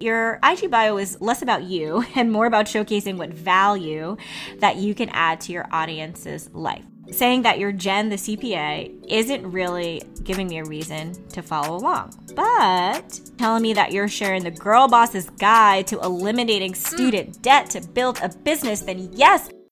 Your IG bio is less about you and more about showcasing what value that you can add to your audience's life. Saying that you're Jen the CPA isn't really giving me a reason to follow along. But telling me that you're sharing the girl boss's guide to eliminating student hmm. debt to build a business, then yes,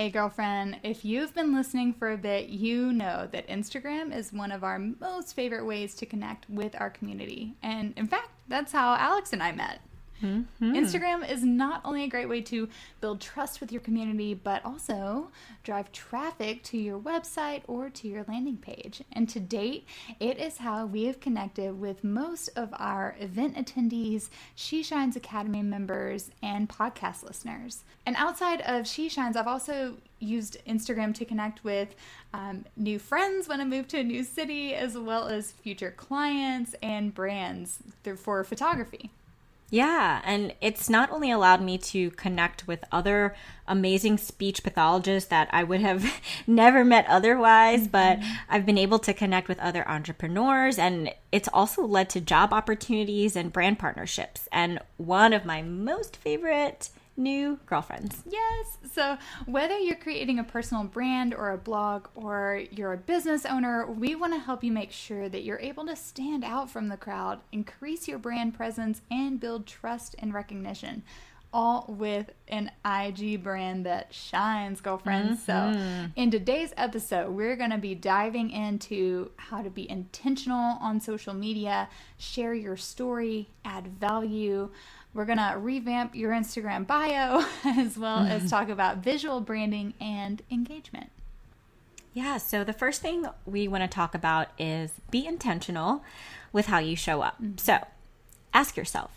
Hey, girlfriend, if you've been listening for a bit, you know that Instagram is one of our most favorite ways to connect with our community. And in fact, that's how Alex and I met. Mm-hmm. Instagram is not only a great way to build trust with your community, but also drive traffic to your website or to your landing page. And to date, it is how we have connected with most of our event attendees, She Shines Academy members, and podcast listeners. And outside of She Shines, I've also used Instagram to connect with um, new friends when I move to a new city, as well as future clients and brands for photography. Yeah, and it's not only allowed me to connect with other amazing speech pathologists that I would have never met otherwise, mm-hmm. but I've been able to connect with other entrepreneurs and it's also led to job opportunities and brand partnerships. And one of my most favorite new girlfriends. Yes. So, whether you're creating a personal brand or a blog or you're a business owner, we want to help you make sure that you're able to stand out from the crowd, increase your brand presence, and build trust and recognition. All with an IG brand that shines, girlfriends. Mm-hmm. So, in today's episode, we're going to be diving into how to be intentional on social media, share your story, add value we're going to revamp your Instagram bio as well as talk about visual branding and engagement. Yeah, so the first thing we want to talk about is be intentional with how you show up. Mm-hmm. So ask yourself,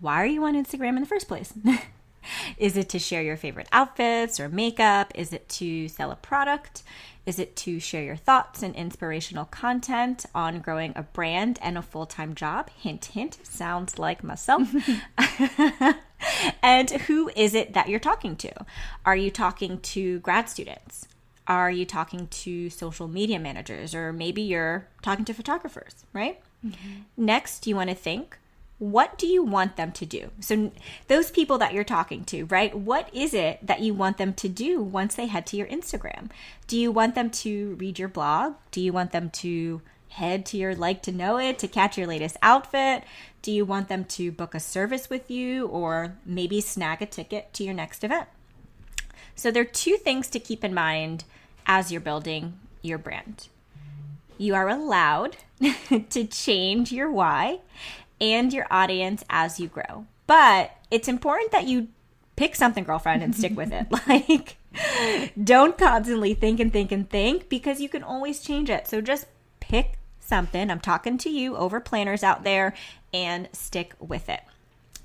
why are you on Instagram in the first place? Is it to share your favorite outfits or makeup? Is it to sell a product? Is it to share your thoughts and inspirational content on growing a brand and a full time job? Hint, hint, sounds like myself. and who is it that you're talking to? Are you talking to grad students? Are you talking to social media managers? Or maybe you're talking to photographers, right? Mm-hmm. Next, you want to think what do you want them to do? So, those people that you're talking to, right? What is it that you want them to do once they head to your Instagram? Do you want them to read your blog? Do you want them to head to your like to know it to catch your latest outfit? Do you want them to book a service with you or maybe snag a ticket to your next event? So, there are two things to keep in mind as you're building your brand. You are allowed to change your why and your audience as you grow. But it's important that you pick something, girlfriend, and stick with it. Like, don't constantly think and think and think because you can always change it. So just pick something. I'm talking to you over planners out there and stick with it.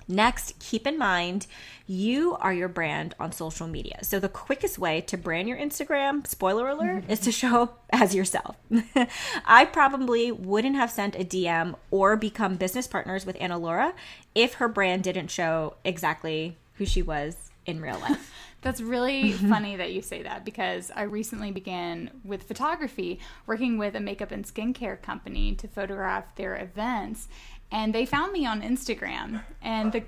Next, keep in mind you are your brand on social media. So, the quickest way to brand your Instagram, spoiler alert, mm-hmm. is to show up as yourself. I probably wouldn't have sent a DM or become business partners with Anna Laura if her brand didn't show exactly who she was in real life. That's really mm-hmm. funny that you say that because I recently began with photography, working with a makeup and skincare company to photograph their events and they found me on Instagram and the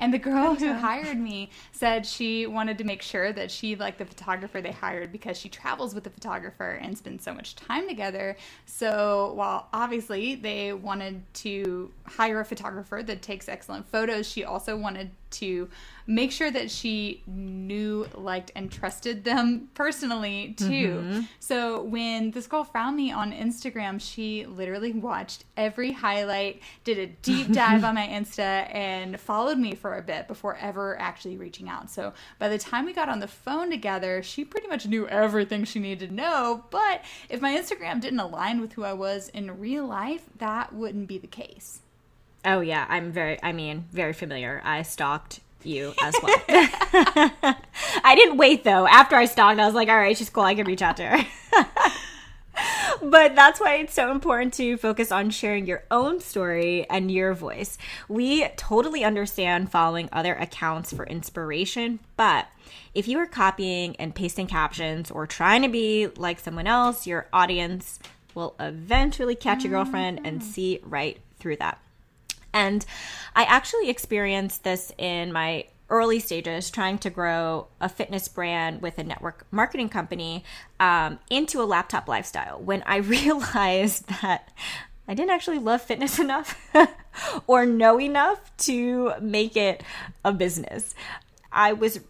and the girl who hired me said she wanted to make sure that she liked the photographer they hired because she travels with the photographer and spends so much time together. So, while obviously they wanted to hire a photographer that takes excellent photos, she also wanted to make sure that she knew, liked, and trusted them personally too. Mm-hmm. So when this girl found me on Instagram, she literally watched every highlight, did a deep dive on my Insta, and followed me for a bit before ever actually reaching out. So by the time we got on the phone together, she pretty much knew everything she needed to know. But if my Instagram didn't align with who I was in real life, that wouldn't be the case. Oh yeah, I'm very I mean, very familiar. I stalked you as well. I didn't wait though. After I stalked, I was like, all right, she's cool. I can reach out to her. but that's why it's so important to focus on sharing your own story and your voice. We totally understand following other accounts for inspiration, but if you are copying and pasting captions or trying to be like someone else, your audience will eventually catch your mm-hmm. girlfriend and see right through that. And I actually experienced this in my early stages trying to grow a fitness brand with a network marketing company um, into a laptop lifestyle when I realized that I didn't actually love fitness enough or know enough to make it a business. I was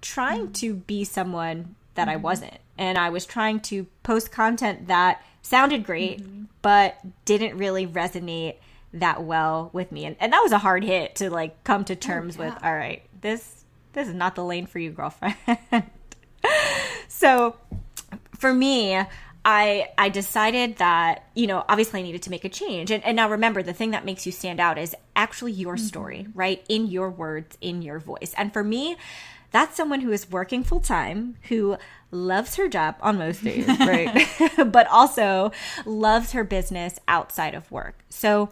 trying to be someone that I mm-hmm. wasn't. And I was trying to post content that sounded great, mm-hmm. but didn't really resonate that well with me. And, and that was a hard hit to like come to oh, terms oh, yeah. with all right this this is not the lane for you girlfriend. So for me I I decided that you know obviously I needed to make a change. And, and now remember the thing that makes you stand out is actually your mm-hmm. story right? In your words in your voice. And for me that's someone who is working full time who loves her job on most days right? But also loves her business outside of work. So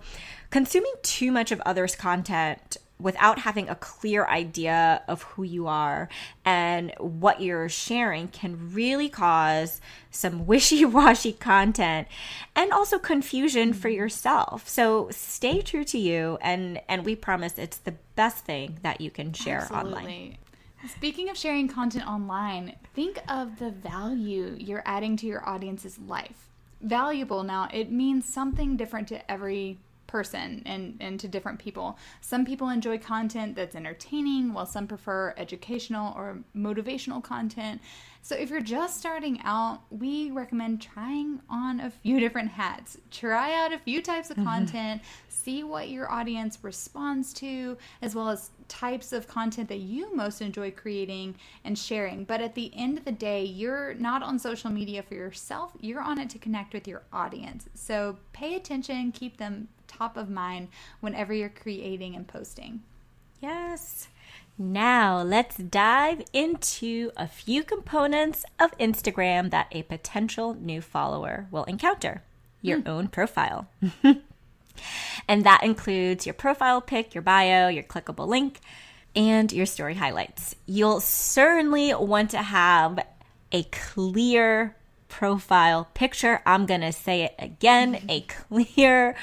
consuming too much of others' content without having a clear idea of who you are and what you're sharing can really cause some wishy-washy content and also confusion for mm-hmm. yourself. So stay true to you and and we promise it's the best thing that you can share Absolutely. online. Speaking of sharing content online, think of the value you're adding to your audience's life. Valuable now, it means something different to every person and, and to different people. Some people enjoy content that's entertaining, while some prefer educational or motivational content. So, if you're just starting out, we recommend trying on a few different hats. Try out a few types of mm-hmm. content, see what your audience responds to, as well as types of content that you most enjoy creating and sharing. But at the end of the day, you're not on social media for yourself, you're on it to connect with your audience. So, pay attention, keep them top of mind whenever you're creating and posting. Yes. Now, let's dive into a few components of Instagram that a potential new follower will encounter. Your mm. own profile. and that includes your profile pic, your bio, your clickable link, and your story highlights. You'll certainly want to have a clear profile picture. I'm going to say it again a clear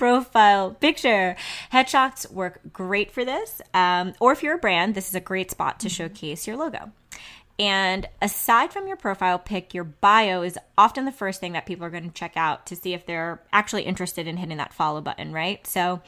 profile picture. Headshots work great for this. Um, or if you're a brand, this is a great spot to mm-hmm. showcase your logo. And aside from your profile pic, your bio is often the first thing that people are going to check out to see if they're actually interested in hitting that follow button, right? So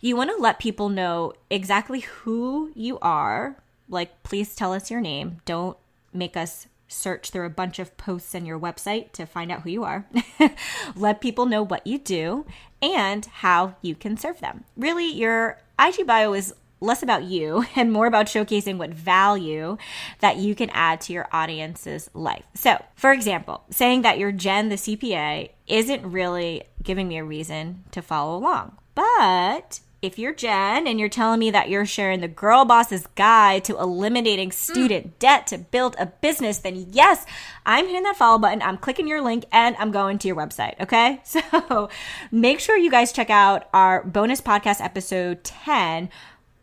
you want to let people know exactly who you are. Like, please tell us your name. Don't make us search through a bunch of posts on your website to find out who you are. Let people know what you do and how you can serve them. Really, your IG bio is less about you and more about showcasing what value that you can add to your audience's life. So, for example, saying that you're Jen the CPA isn't really giving me a reason to follow along. But if you're Jen and you're telling me that you're sharing the Girl Boss's guide to eliminating student mm. debt to build a business, then yes, I'm hitting that follow button. I'm clicking your link and I'm going to your website. Okay. So make sure you guys check out our bonus podcast episode 10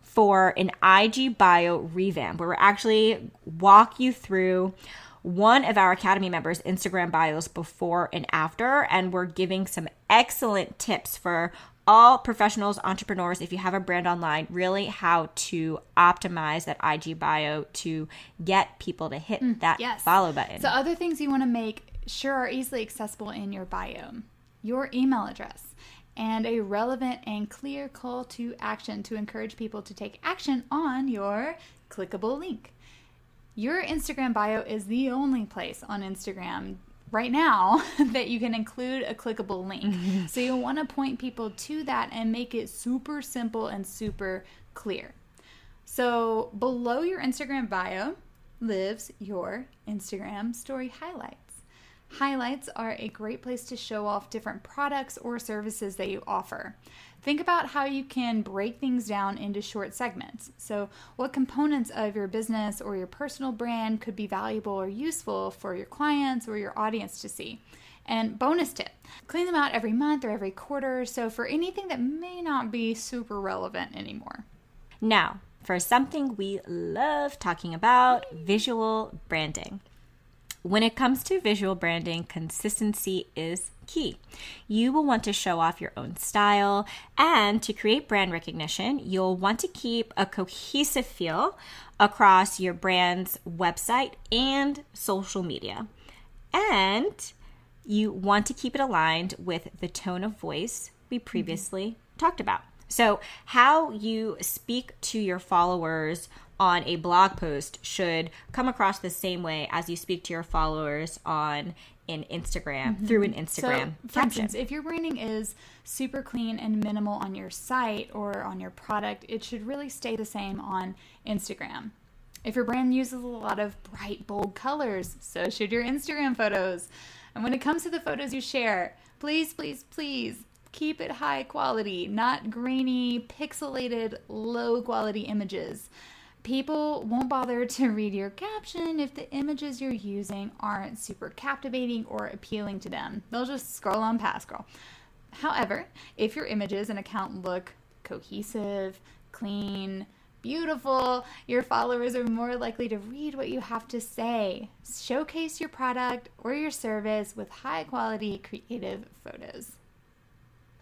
for an IG bio revamp where we're actually walk you through one of our Academy members' Instagram bios before and after, and we're giving some excellent tips for all professionals, entrepreneurs, if you have a brand online, really how to optimize that IG bio to get people to hit mm, that yes. follow button. So, other things you want to make sure are easily accessible in your bio your email address and a relevant and clear call to action to encourage people to take action on your clickable link. Your Instagram bio is the only place on Instagram right now that you can include a clickable link. Mm-hmm. so you want to point people to that and make it super simple and super clear. So below your Instagram bio lives your Instagram story highlights. Highlights are a great place to show off different products or services that you offer. Think about how you can break things down into short segments. So, what components of your business or your personal brand could be valuable or useful for your clients or your audience to see? And bonus tip clean them out every month or every quarter. So, for anything that may not be super relevant anymore. Now, for something we love talking about visual branding. When it comes to visual branding, consistency is key. You will want to show off your own style, and to create brand recognition, you'll want to keep a cohesive feel across your brand's website and social media. And you want to keep it aligned with the tone of voice we previously mm-hmm. talked about. So, how you speak to your followers on a blog post should come across the same way as you speak to your followers on in Instagram mm-hmm. through an Instagram. So, for instance, if your branding is super clean and minimal on your site or on your product, it should really stay the same on Instagram. If your brand uses a lot of bright, bold colors, so should your Instagram photos. And when it comes to the photos you share, please, please, please keep it high quality, not grainy, pixelated, low quality images. People won't bother to read your caption if the images you're using aren't super captivating or appealing to them. They'll just scroll on past, girl. However, if your images and account look cohesive, clean, beautiful, your followers are more likely to read what you have to say. Showcase your product or your service with high quality creative photos.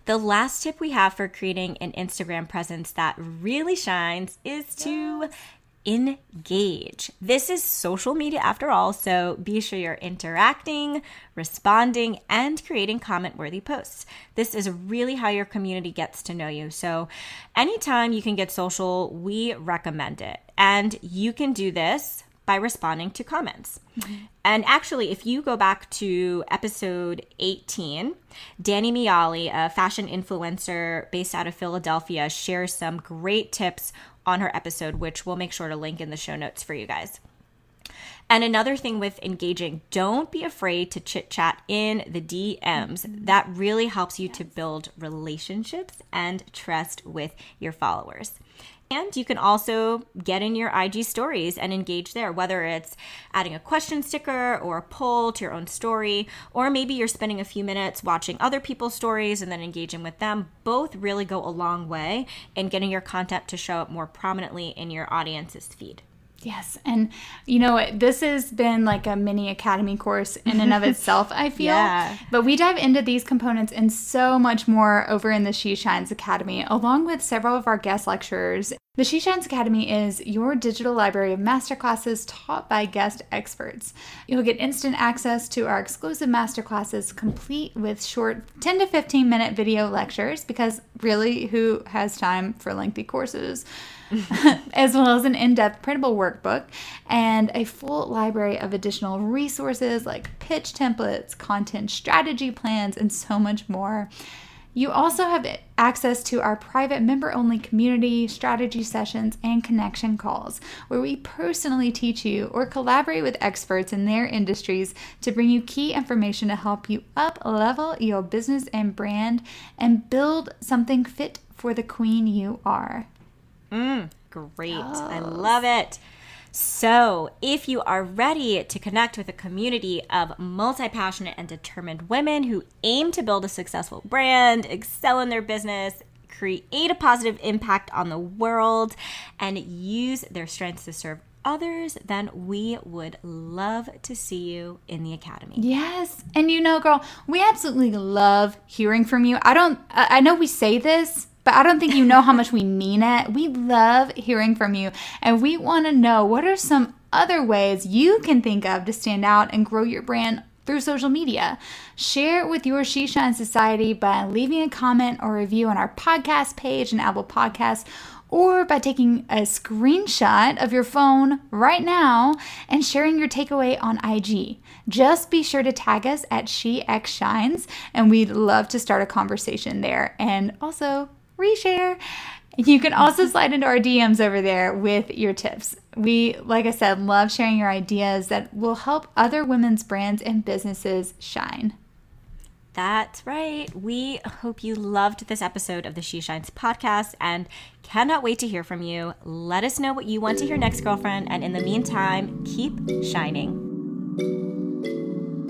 The last tip we have for creating an Instagram presence that really shines is to engage. This is social media after all, so be sure you're interacting, responding, and creating comment worthy posts. This is really how your community gets to know you. So, anytime you can get social, we recommend it. And you can do this by responding to comments. Mm-hmm. And actually, if you go back to episode 18, Danny Miali, a fashion influencer based out of Philadelphia, shares some great tips on her episode, which we'll make sure to link in the show notes for you guys. And another thing with engaging, don't be afraid to chit chat in the DMs. Mm-hmm. That really helps you yes. to build relationships and trust with your followers. And you can also get in your IG stories and engage there, whether it's adding a question sticker or a poll to your own story, or maybe you're spending a few minutes watching other people's stories and then engaging with them. Both really go a long way in getting your content to show up more prominently in your audience's feed. Yes. And you know, this has been like a mini academy course in and of itself, I feel. Yeah. But we dive into these components and so much more over in the She Shines Academy, along with several of our guest lecturers. The She Shines Academy is your digital library of masterclasses taught by guest experts. You'll get instant access to our exclusive masterclasses, complete with short 10 to 15 minute video lectures, because really, who has time for lengthy courses? as well as an in depth printable workbook and a full library of additional resources like pitch templates, content strategy plans, and so much more. You also have access to our private member only community, strategy sessions, and connection calls, where we personally teach you or collaborate with experts in their industries to bring you key information to help you up level your business and brand and build something fit for the queen you are. Mm, great. Yes. I love it. So, if you are ready to connect with a community of multi passionate and determined women who aim to build a successful brand, excel in their business, create a positive impact on the world, and use their strengths to serve others, then we would love to see you in the academy. Yes. And you know, girl, we absolutely love hearing from you. I don't, I know we say this, but I don't think you know how much we mean it. We love hearing from you, and we want to know what are some other ways you can think of to stand out and grow your brand through social media. Share it with your She Shine Society by leaving a comment or review on our podcast page and Apple Podcasts or by taking a screenshot of your phone right now and sharing your takeaway on IG. Just be sure to tag us at SheXShines, and we'd love to start a conversation there and also reshare. You can also slide into our DMs over there with your tips. We, like I said, love sharing your ideas that will help other women's brands and businesses shine. That's right. We hope you loved this episode of the She Shines podcast and cannot wait to hear from you. Let us know what you want to hear next, girlfriend. And in the meantime, keep shining.